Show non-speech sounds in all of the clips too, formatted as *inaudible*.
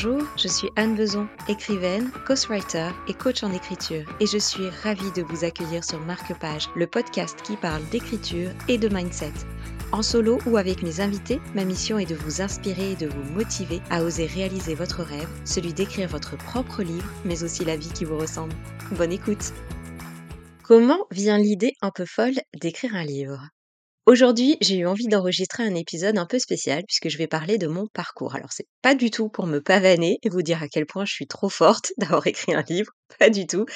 Bonjour, je suis Anne Beson, écrivaine, ghostwriter et coach en écriture, et je suis ravie de vous accueillir sur Marque-Page, le podcast qui parle d'écriture et de mindset. En solo ou avec mes invités, ma mission est de vous inspirer et de vous motiver à oser réaliser votre rêve, celui d'écrire votre propre livre, mais aussi la vie qui vous ressemble. Bonne écoute Comment vient l'idée un peu folle d'écrire un livre? Aujourd'hui, j'ai eu envie d'enregistrer un épisode un peu spécial puisque je vais parler de mon parcours. Alors c'est pas du tout pour me pavaner et vous dire à quel point je suis trop forte *laughs* d'avoir écrit un livre, pas du tout.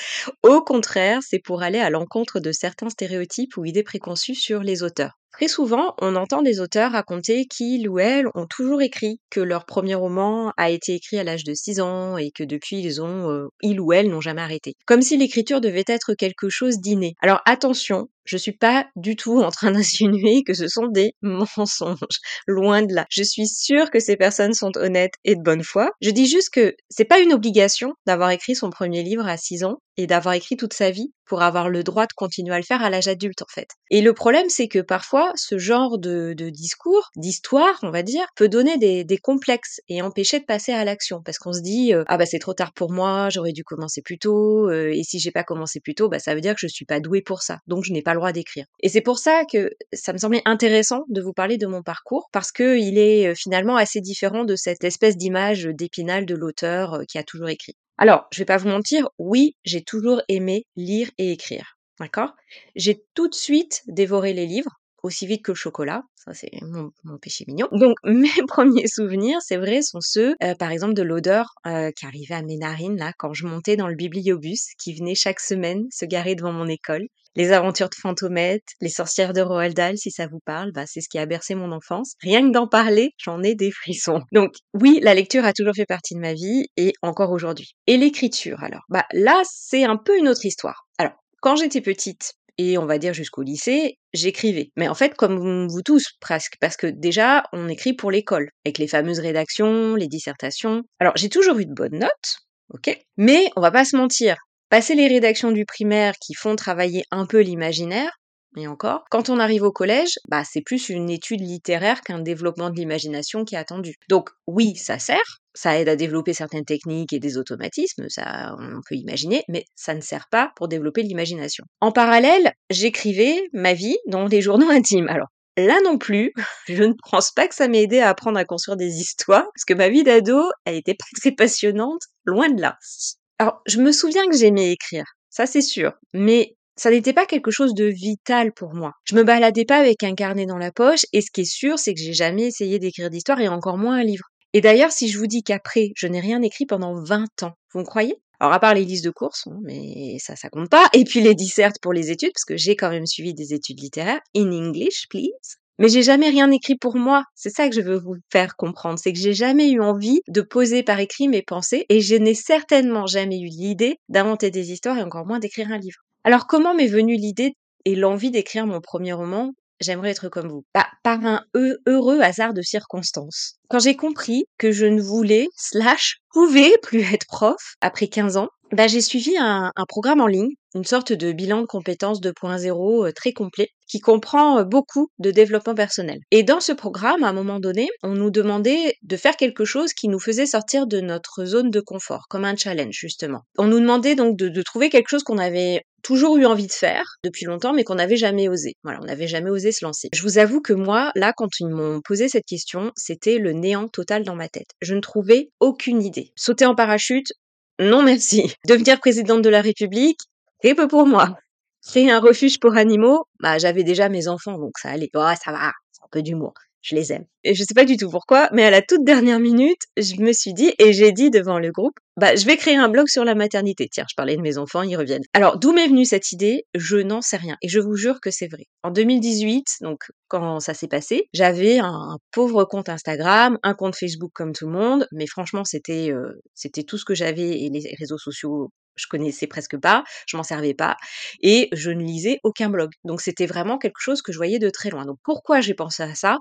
Au contraire, c'est pour aller à l'encontre de certains stéréotypes ou idées préconçues sur les auteurs. Très souvent, on entend des auteurs raconter qu'ils ou elles ont toujours écrit, que leur premier roman a été écrit à l'âge de 6 ans et que depuis ils ont, euh, ils ou elles n'ont jamais arrêté. Comme si l'écriture devait être quelque chose d'inné. Alors attention, je suis pas du tout en train *laughs* d'insinuer que ce sont des mensonges. Loin de là. Je suis sûre que ces personnes sont honnêtes et de bonne foi. Je dis juste que c'est pas une obligation d'avoir écrit son premier livre à 6 ans et d'avoir écrit toute sa vie pour avoir le droit de continuer à le faire à l'âge adulte en fait. Et le problème c'est que parfois ce genre de, discours, d'histoire on va dire, peut donner des, complexes et empêcher de passer à l'action parce qu'on se dit euh, ah bah c'est trop tard pour moi, j'aurais dû commencer plus tôt euh, et si j'ai pas commencé plus tôt bah ça veut dire que je suis pas douée pour ça donc je n'ai pas le droit d'écrire. Et c'est pour ça que ça me semblait intéressant de vous parler de mon parcours parce que il est euh, finalement assez différent de cette espèce d'image d'épinal de l'auteur qui a toujours écrit. Alors, je vais pas vous mentir, oui, j'ai toujours aimé lire et écrire. D'accord? J'ai tout de suite dévoré les livres, aussi vite que le chocolat. Ça, c'est mon, péché mignon. Donc, *laughs* mes premiers souvenirs, c'est vrai, sont ceux, euh, par exemple, de l'odeur euh, qui arrivait à mes narines, là, quand je montais dans le bibliobus qui venait chaque semaine se garer devant mon école. Les aventures de Fantomette, les sorcières de Roald Dahl, si ça vous parle, bah, c'est ce qui a bercé mon enfance. Rien que d'en parler, j'en ai des frissons. *laughs* Donc, oui, la lecture a toujours fait partie de ma vie et encore aujourd'hui. Et l'écriture, alors, bah, là, c'est un peu une autre histoire. Alors, quand j'étais petite, et on va dire jusqu'au lycée, j'écrivais. Mais en fait, comme vous tous presque, parce que déjà, on écrit pour l'école, avec les fameuses rédactions, les dissertations. Alors, j'ai toujours eu de bonnes notes, ok Mais on va pas se mentir, passer les rédactions du primaire qui font travailler un peu l'imaginaire, et encore, quand on arrive au collège, bah c'est plus une étude littéraire qu'un développement de l'imagination qui est attendu. Donc oui, ça sert, ça aide à développer certaines techniques et des automatismes, ça on peut imaginer, mais ça ne sert pas pour développer l'imagination. En parallèle, j'écrivais ma vie dans les journaux *laughs* intimes. Alors Là non plus, *laughs* je ne pense pas que ça m'ait aidé à apprendre à construire des histoires, parce que ma vie d'ado, elle était pas très passionnante, loin de là. Alors, je me souviens que j'aimais écrire, ça c'est sûr, mais ça n'était pas quelque chose de vital pour moi. Je me baladais pas avec un carnet dans la poche, et ce qui est sûr, c'est que j'ai jamais essayé d'écrire d'histoire, et encore moins un livre. Et d'ailleurs, si je vous dis qu'après, je n'ai rien écrit pendant 20 ans, vous me croyez? Alors à part les listes de courses, hein, mais ça, ça compte pas. Et puis les dissertes pour les études, parce que j'ai quand même suivi des études littéraires. In English, please. Mais j'ai jamais rien écrit pour moi. C'est ça que je veux vous faire comprendre. C'est que j'ai jamais eu envie de poser par écrit mes pensées et je n'ai certainement jamais eu l'idée d'inventer des histoires et encore moins d'écrire un livre. Alors comment m'est venue l'idée et l'envie d'écrire mon premier roman? J'aimerais être comme vous. Bah, par un heureux hasard de circonstances. Quand j'ai compris que je ne voulais, slash, pouvais plus être prof après 15 ans, bah, j'ai suivi un, programme en ligne, une sorte de bilan de compétences 2.0 euh, très complet, qui comprend euh, beaucoup de développement personnel. Et dans ce programme, à un moment donné, on nous demandait de faire quelque chose qui nous faisait sortir de notre zone de confort, comme un challenge justement. On nous demandait donc de trouver quelque chose qu'on avait toujours eu envie de faire depuis longtemps, mais qu'on n'avait jamais osé. Voilà, on n'avait jamais osé se lancer. Je vous avoue que moi, là, quand ils m'ont posé cette question, c'était le néant total dans ma tête. Je ne trouvais aucune idée. Sauter en parachute, non merci. *laughs* Devenir présidente de la République, c'est peu pour moi. Créer un refuge pour animaux, bah j'avais déjà mes enfants, donc ça allait. Oh, ça va, c'est un peu d'humour je les aime. Et je sais pas du tout pourquoi, mais à la toute dernière minute, je me suis dit, et j'ai dit devant le groupe, bah, je vais créer un blog sur la maternité. Tiens, je parlais de mes enfants, ils reviennent. Alors, d'où m'est venue cette idée? Je n'en sais rien. Et je vous jure que c'est vrai. En 2018, donc, quand ça s'est passé, j'avais un, pauvre compte Instagram, un compte Facebook comme tout le monde, mais franchement, c'était, euh, c'était tout ce que j'avais et les réseaux sociaux je connaissais presque pas, je m'en servais pas, et je ne lisais aucun blog. Donc c'était vraiment quelque chose que je voyais de très loin. Donc pourquoi j'ai pensé à ça?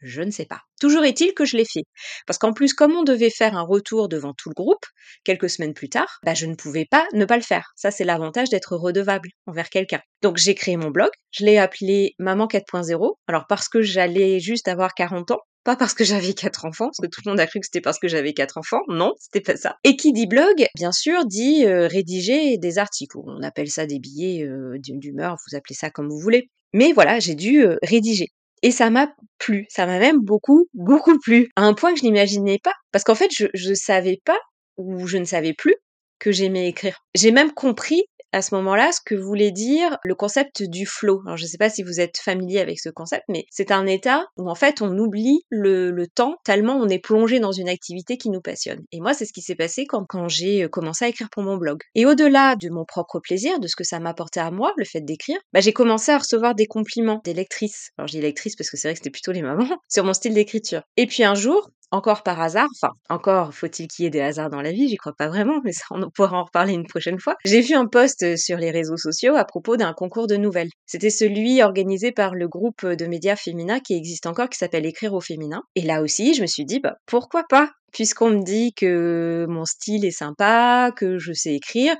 Je ne sais pas. Toujours est-il que je l'ai fait. Parce qu'en plus, comme on devait faire un retour devant tout le groupe, quelques semaines plus tard, bah, je ne pouvais pas ne pas le faire. Ça, c'est l'avantage d'être redevable envers quelqu'un. Donc j'ai créé mon blog, je l'ai appelé Maman 4.0, alors parce que j'allais juste avoir 40 ans, pas parce que j'avais quatre enfants, parce que tout le monde a cru que c'était parce que j'avais quatre enfants. Non, c'était pas ça. Et qui dit blog, bien sûr, dit euh, rédiger des articles. On appelle ça des billets euh, d'humeur, vous appelez ça comme vous voulez. Mais voilà, j'ai dû euh, rédiger. Et ça m'a plu, ça m'a même beaucoup, *laughs* beaucoup plu, à un point que je n'imaginais pas. Parce qu'en fait, je, je savais pas, ou je ne savais plus, que j'aimais écrire. J'ai même compris à ce moment-là ce que voulait dire le concept du flow. Alors je ne sais pas si vous êtes familier avec ce concept, mais c'est un état où en fait on oublie le, temps tellement on est plongé dans une activité qui nous passionne. Et moi c'est ce qui s'est passé quand, j'ai euh, commencé à écrire pour mon blog. Et au-delà de mon propre plaisir, de ce que ça m'apportait à moi, le fait d'écrire, bah, j'ai commencé à recevoir des compliments des lectrices. Alors dis lectrices parce que c'est vrai que c'était plutôt les mamans, *laughs* sur mon style d'écriture. Et puis un jour, encore par hasard, enfin, encore faut-il qu'il y ait des hasards dans la vie, j'y crois pas vraiment, mais ça, on pourra en reparler une prochaine fois. J'ai vu un post euh, sur les réseaux sociaux à propos d'un concours de nouvelles. C'était celui organisé par le groupe de médias féminins qui existe encore, qui s'appelle Écrire au féminin. Et là aussi, je me suis dit, bah, pourquoi pas? Puisqu'on me dit que mon style est sympa, que je sais écrire,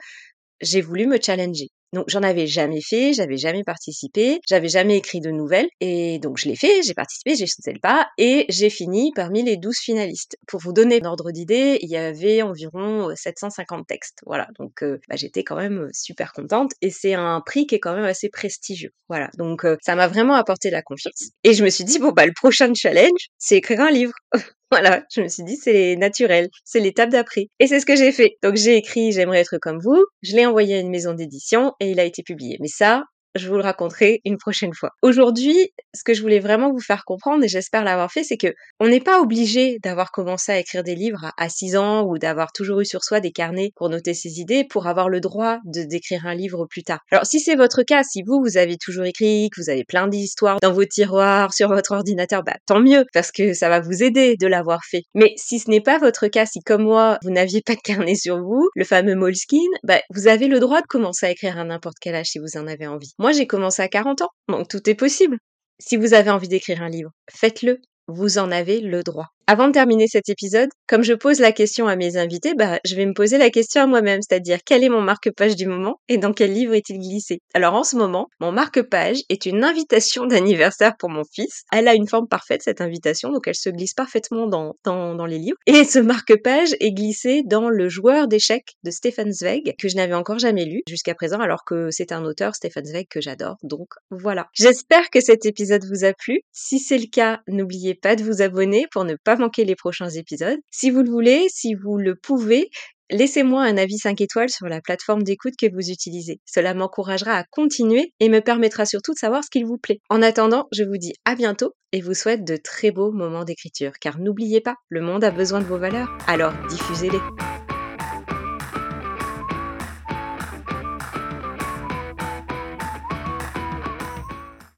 j'ai voulu me challenger. Donc j'en avais jamais fait, j'avais jamais participé, j'avais jamais écrit de nouvelles et donc je l'ai fait, j'ai participé, j'ai sauté le pas et j'ai fini parmi les 12 finalistes. Pour vous donner un ordre d'idée, il y avait environ 750 textes. Voilà, donc euh, bah, j'étais quand même super contente et c'est un prix qui est quand même assez prestigieux. Voilà, donc euh, ça m'a vraiment apporté la confiance et je me suis dit bon bah le prochain challenge, c'est écrire un livre. *laughs* Voilà, je me suis dit c'est naturel, c'est l'étape d'après. Et c'est ce que j'ai fait. Donc j'ai écrit J'aimerais être comme vous, je l'ai envoyé à une maison d'édition et il a été publié. Mais ça, je vous le raconterai une prochaine fois. Aujourd'hui, ce que je voulais vraiment vous faire comprendre, et j'espère l'avoir fait, c'est que on n'est pas obligé d'avoir commencé à écrire des livres à 6 ans ou d'avoir toujours eu sur soi des carnets pour noter ses idées pour avoir le droit de d'écrire un livre plus tard. Alors si c'est votre cas, si vous, vous avez toujours écrit, que vous avez plein d'histoires dans vos tiroirs, sur votre ordinateur, bah tant mieux, parce que ça va vous aider de l'avoir fait. Mais si ce n'est pas votre cas, si comme moi, vous n'aviez pas de carnet sur vous, le fameux Moleskine, bah vous avez le droit de commencer à écrire à n'importe quel âge si vous en avez envie. Moi, j'ai commencé à 40 ans, donc tout est possible. Si vous avez envie d'écrire un livre, faites-le. Vous en avez le droit. Avant de terminer cet épisode, comme je pose la question à mes invités, bah, je vais me poser la question à moi-même, c'est-à-dire quel est mon marque-page du moment et dans quel livre est-il glissé? Alors en ce moment, mon marque-page est une invitation d'anniversaire pour mon fils. Elle a une forme parfaite, cette invitation, donc elle se glisse parfaitement dans, dans, dans les livres. Et ce marque-page est glissé dans Le joueur d'échecs de Stefan Zweig, que je n'avais encore jamais lu jusqu'à présent, alors que c'est un auteur, Stefan Zweig, que j'adore. Donc voilà. J'espère que cet épisode vous a plu. Si c'est le cas, n'oubliez pas de vous abonner pour ne pas manquer les prochains épisodes. Si vous le voulez, si vous le pouvez, Laissez-moi un avis 5 étoiles sur la plateforme d'écoute que vous utilisez. Cela m'encouragera à continuer et me permettra surtout de savoir ce qu'il vous plaît. En attendant, je vous dis à bientôt et vous souhaite de très beaux moments d'écriture. Car n'oubliez pas, le monde a besoin de vos valeurs, alors diffusez-les.